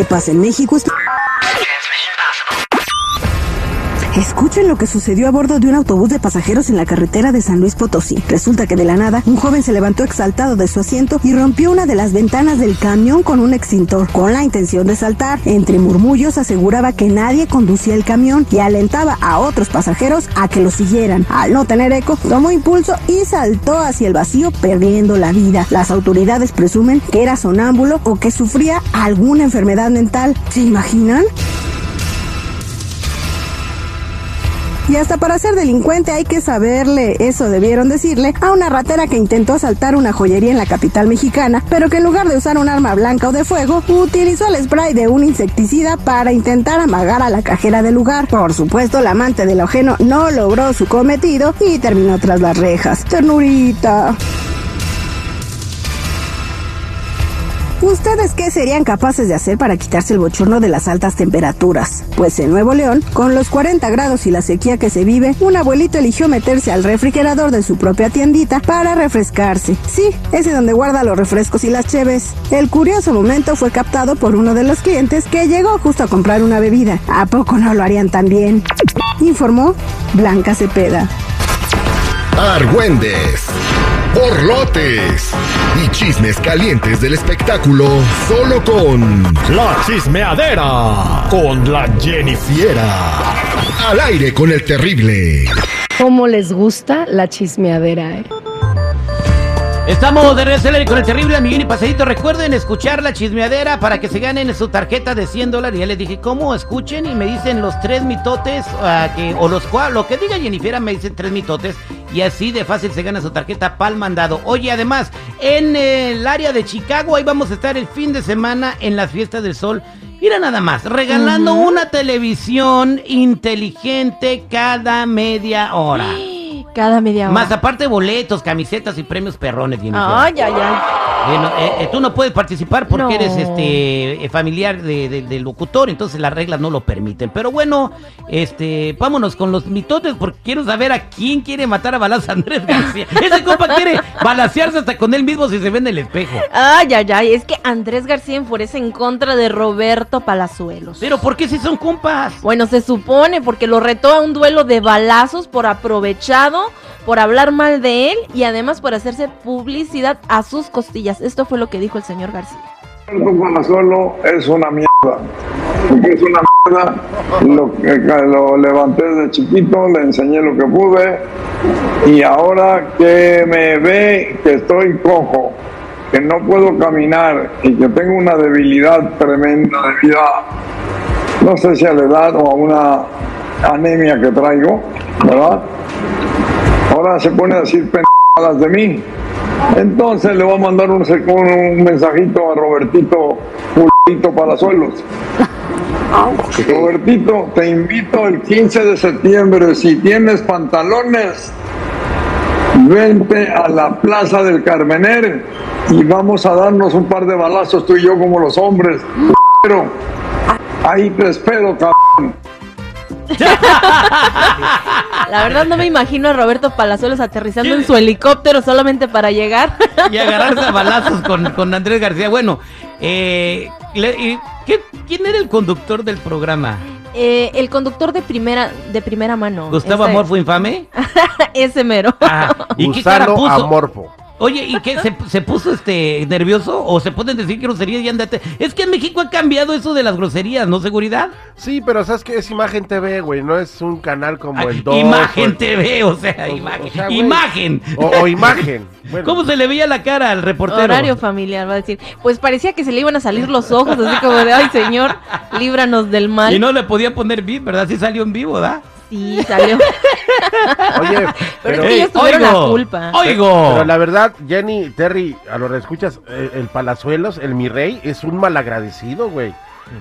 ¿Qué pasa en México? Escuchen lo que sucedió a bordo de un autobús de pasajeros en la carretera de San Luis Potosí. Resulta que de la nada, un joven se levantó exaltado de su asiento y rompió una de las ventanas del camión con un extintor, con la intención de saltar. Entre murmullos aseguraba que nadie conducía el camión y alentaba a otros pasajeros a que lo siguieran. Al no tener eco, tomó impulso y saltó hacia el vacío perdiendo la vida. Las autoridades presumen que era sonámbulo o que sufría alguna enfermedad mental. ¿Se imaginan? Y hasta para ser delincuente hay que saberle, eso debieron decirle, a una ratera que intentó asaltar una joyería en la capital mexicana, pero que en lugar de usar un arma blanca o de fuego, utilizó el spray de un insecticida para intentar amagar a la cajera del lugar. Por supuesto, la amante del ajeno no logró su cometido y terminó tras las rejas. Ternurita. ¿Ustedes qué serían capaces de hacer para quitarse el bochorno de las altas temperaturas? Pues en Nuevo León, con los 40 grados y la sequía que se vive, un abuelito eligió meterse al refrigerador de su propia tiendita para refrescarse. Sí, ese donde guarda los refrescos y las cheves. El curioso momento fue captado por uno de los clientes que llegó justo a comprar una bebida. ¿A poco no lo harían tan bien? Informó Blanca Cepeda. Argüendes, borlotes y chismes calientes del espectáculo solo con La chismeadera con la Jennifiera. Al aire con el terrible. ¿Cómo les gusta la chismeadera, eh? Estamos de aire con el terrible amiguín y pasadito. Recuerden escuchar la chismeadera para que se ganen su tarjeta de 100 dólares. Ya les dije cómo, escuchen y me dicen los tres mitotes ah, que, o los cual, lo que diga Jennifer me dicen tres mitotes y así de fácil se gana su tarjeta pal mandado. Oye, además, en el área de Chicago, ahí vamos a estar el fin de semana en las fiestas del sol. Mira nada más, regalando una televisión inteligente cada media hora. Cada media hora. Más aparte boletos, camisetas y premios perrones. Jennifer. Ay, ay, ay. Bueno, eh, eh, tú no puedes participar porque No. eres este eh, familiar de- de- del locutor, entonces las reglas no lo permiten. Pero bueno, este, vámonos con los mitotes porque quiero saber a quién quiere matar a balazos Andrés García. Ese compa quiere balasearse hasta con él mismo si se ve en el espejo. Ay, ay, ay. Es que Andrés García enfurece en contra de Roberto Palazuelos. Pero ¿por qué si son compas? Bueno, se supone porque lo retó a un duelo de balazos por aprovechado, por hablar mal de él y además por hacerse publicidad a sus costillas. Esto fue lo que dijo el señor García. Roberto Palazuelo es una mierda. Porque es una mierda. Lo, levanté desde chiquito, le enseñé lo que pude. Y ahora que me ve que estoy cojo, que no puedo caminar y que tengo una debilidad tremenda debido a, no sé si a la edad o a una anemia que traigo, ¿verdad? Ahora se pone a decir pendejadas de mí. Entonces le voy a mandar un, un mensajito a Robertito Pulito Palazuelos. Robertito, te invito el 15 de septiembre, si tienes pantalones, vente a la Plaza del Carmener y vamos a darnos un par de balazos tú y yo como los hombres. Pero ahí te espero, cabrón. La verdad no me imagino a Roberto Palazuelos aterrizando en su helicóptero solamente para llegar. Y agarrarse a balazos con, con Andrés García. Bueno, eh, le- y- ¿qué- ¿quién era el conductor del programa? Eh, el conductor de primera de primera mano. ¿Gustavo Amorfo Infame? Ese mero. Ah, ¿Y qué cara Gusano puso? amorfo. Oye, ¿y qué? ¿Se, se puso este nervioso? ¿O se pueden decir groserías y andate? Es que en México ha cambiado eso de las groserías, ¿no? ¿Seguridad? Sí, pero sabes que es Imagen TV, güey, no es un canal como Ah, el 2. imagen TV, o sea, o- imagen. o sea, güey. imagen. O, o imagen. Bueno, ¿Cómo se le veía la cara al reportero? Horario familiar, va a decir. Pues parecía que se le iban a salir los ojos, así como de, ay señor, líbranos del mal. Y no le podía poner VIP, ¿verdad? Sí salió en vivo, ¿verdad? Sí, salió. Oye, Pero pero, es que ellos tuvieron oigo, la culpa. Oigo. pero la verdad, Jenny, Terry, a lo que escuchas, eh, el Palazuelos, el mi rey, es un malagradecido, güey.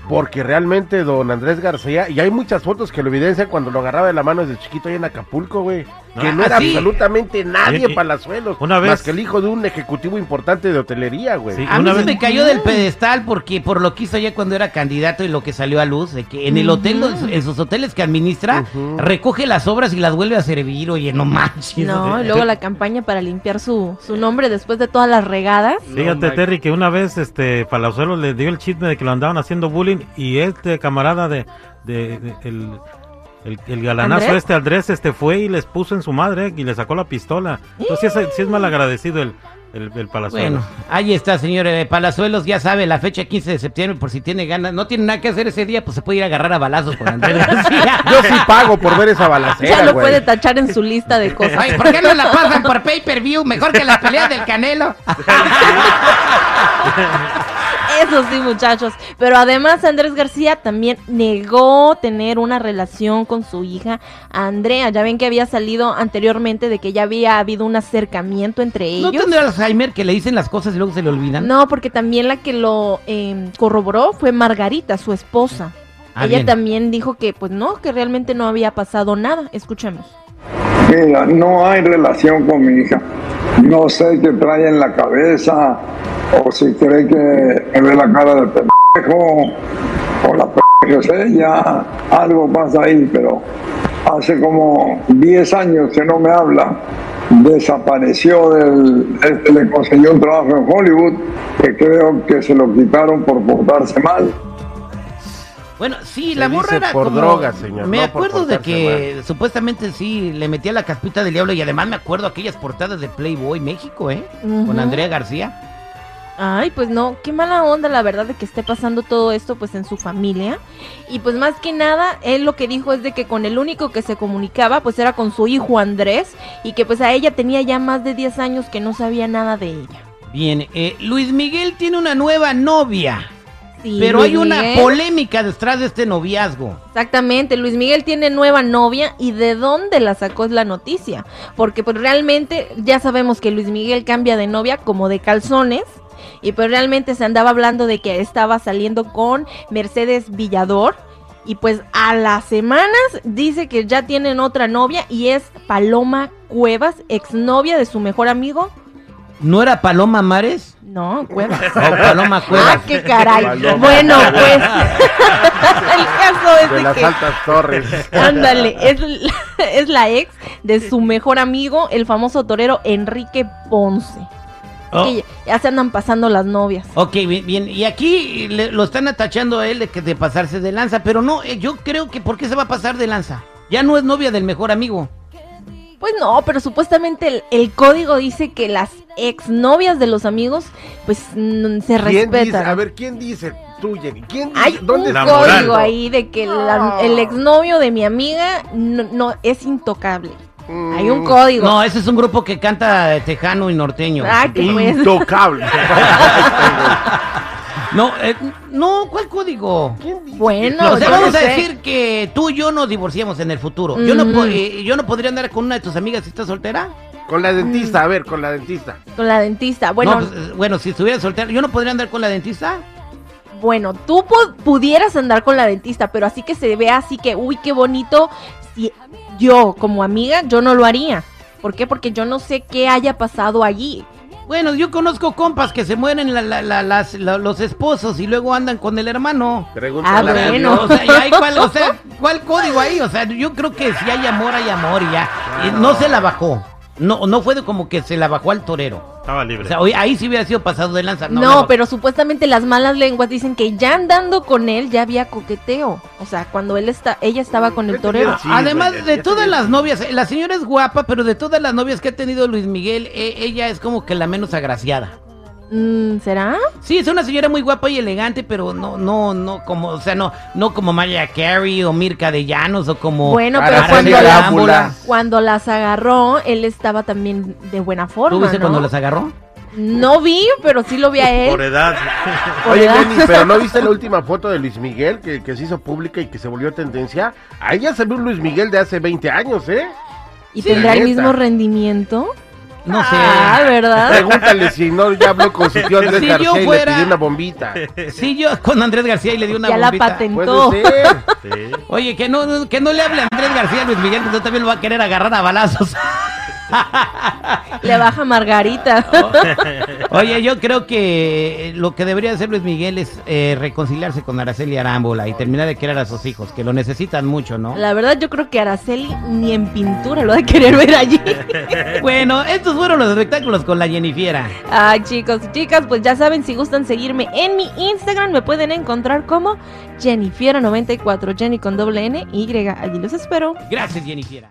Porque realmente don Andrés García, y hay muchas fotos que lo evidencian cuando lo agarraba de la mano desde chiquito ahí en Acapulco, güey. Que no Ah, era sí. absolutamente nadie Y- y- Palazuelos, una vez- más que el hijo de un ejecutivo importante de hotelería, güey. Sí. A mí se me cayó del pedestal porque por lo que hizo ya cuando era candidato y lo que salió a luz, de que en el hotel, en sus hoteles que administra, recoge las obras y las vuelve a servir, oye, no manches. No, y luego la campaña para limpiar su, su nombre después de todas las regadas. Fíjate, Terry, que una vez este Palazuelos le dio el chisme de que lo andaban haciendo bullying y este camarada de, de- de- el, el, el galanazo ¿Andrés? este Andrés este fue y les puso en su madre y le sacó la pistola. Entonces sí es, sí es mal agradecido el, el, el Palazuelos. Bueno, ahí está, señor eh, Palazuelos, ya sabe, la fecha 15 de septiembre, por si tiene ganas, no tiene nada que hacer ese día, pues se puede ir a agarrar a balazos con Andrés García. Yo sí pago por ver esa Ya balacera, lo güey. puede tachar en su lista de cosas. Ay, ¿por qué no la pasan por pay-per-view? Mejor que la pelea del Canelo. Eso sí, muchachos. Pero además Andrés García también negó tener una relación con su hija Andrea. Ya ven que había salido anteriormente de que ya había habido un acercamiento entre ¿No ellos. tendrá Alzheimer que le dicen las cosas y luego se le olvidan? No, porque también la que lo eh, corroboró fue Margarita, su esposa. Ah, Ella bien. también dijo que pues no, que realmente no había pasado nada. Escuchemos. Mira, no hay relación con mi hija. No sé qué trae en la cabeza o si cree que me ve la cara de pendejo o la pendeja es ella. Algo pasa ahí, pero hace como 10 años que no me habla. Desapareció del. Este le consiguió un trabajo en Hollywood que creo que se lo quitaron por portarse mal. Bueno, sí, Se la morra era por como- drogas, señor, Me no acuerdo de que supuestamente sí le metía la caspita del diablo y además me acuerdo aquellas portadas de Playboy México, ¿eh? Con. Andrea García. Ay, pues no, qué mala onda la verdad de que esté pasando todo esto pues en su familia. Y pues más que nada, él lo que dijo es de que con el único que se comunicaba pues era con su hijo Andrés y que pues a ella tenía ya más de 10 años que no sabía nada de ella. Bien, eh, Luis Miguel tiene una nueva novia, Sí, pero Luis hay una Miguel. polémica detrás de este noviazgo. Exactamente, Luis Miguel tiene nueva novia y de dónde la sacó es la noticia, porque pues realmente ya sabemos que Luis Miguel cambia de novia como de calzones y pues realmente se andaba hablando de que estaba saliendo con Mercedes Villador y pues a las semanas dice que ya tienen otra novia y es Paloma Cuevas, exnovia de su mejor amigo. ¿No era Paloma Mares? No, Cuevas. O Paloma Cuevas. Ah, qué caray. Paloma bueno, pues el caso es De de las que altas torres. Ándale, es, es la ex de su mejor amigo, el famoso torero Enrique Ponce. Oh, ya, se andan pasando las novias. Ok, bien, bien. Y aquí le- lo están atachando a él de, que, de pasarse de lanza, pero no, eh, yo creo que ¿por qué se va a pasar de lanza? Ya no es novia del mejor amigo. Pues no, pero supuestamente el, el código dice que las exnovias de los amigos, pues se respetan. A ver, ¿quién dice? Tú, Jenny. ¿Quién dice? Hay un código ahí de que la- el exnovio de mi amiga no, no- es intocable. Mm, Hay un código. No, ese es un grupo que canta tejano y norteño. Ah, pues. Intocable. No, eh, no, ¿cuál código? Bueno, o sea, vamos a sé. decir que tú y yo nos divorciamos en el futuro. Yo no po- eh, yo no podría andar con una de tus amigas si estás soltera. Con la dentista, a ver, con la dentista. Con la dentista. Bueno, No, pues, eh, bueno, si estuviera soltera, yo no podría andar con la dentista. Bueno, tú pu- pudieras andar con la dentista, pero así que se vea así que, uy, qué bonito. Si yo, como amiga, yo no lo haría. ¿Por qué? Porque yo no sé qué haya pasado allí. Bueno, yo conozco compas que se mueren la- la- la- las- la- los esposos y luego andan con el hermano. Ah, bueno. O sea, hay cuál, o sea, ¿cuál código ahí? O sea, yo creo que si hay amor, hay amor y ya. No se la bajó. No, no fue de como que se la bajó al torero. Estaba O libre. sea, oye, ahí sí hubiera sido pasado de lanza. No, pero supuestamente las malas lenguas dicen que ya andando con él ya había coqueteo. O sea, cuando él está, ella estaba con el torero. Sí, Además de todas las novias, la señora es guapa, pero de todas las novias que ha tenido Luis Miguel, eh, ella es como que la menos agraciada. Mm, ¿Será? Sí, es una señora muy guapa y elegante, pero no, no, no como, o sea, no, no como Mariah Carey o Mirka de Llanos o como. Bueno, pero cuando, la cuando las agarró, él estaba también de buena forma. ¿Tú viste ¿no? cuando las agarró? No vi, pero sí lo vi a él. Por edad. Por Oye, edad. Jenny, pero ¿no viste la última foto de Luis Miguel que, que se hizo pública y que se volvió tendencia? Ahí ya se ve un Luis Miguel de hace 20 años, ¿eh? ¿Y Sí, tendrá el mismo rendimiento? No sé. Ah, ¿verdad? Pregúntale si no ya habló con su tío Andrés Si yo García y le pidió una bombita. Sí, yo con Andrés García y le di una Ya la bombita. patentó. Puede ser. Sí. Oye, que no, que no le hable a Andrés García a Luis Miguel, que no también lo va a querer agarrar a balazos. Le baja Margarita. Oye, yo creo que lo que debería hacer Luis Miguel es eh, reconciliarse con Araceli Arámbula y terminar de querer a sus hijos, que lo necesitan mucho, ¿no? La verdad, yo creo que Araceli ni en pintura lo ha de querer ver allí. Bueno, estos fueron los espectáculos con la Jennifiera. Ay, chicos y chicas, pues ya saben, si gustan seguirme en mi Instagram, me pueden encontrar como Jennifiera94, Jenny con doble N, Y. Allí los espero. Gracias, Jennifiera.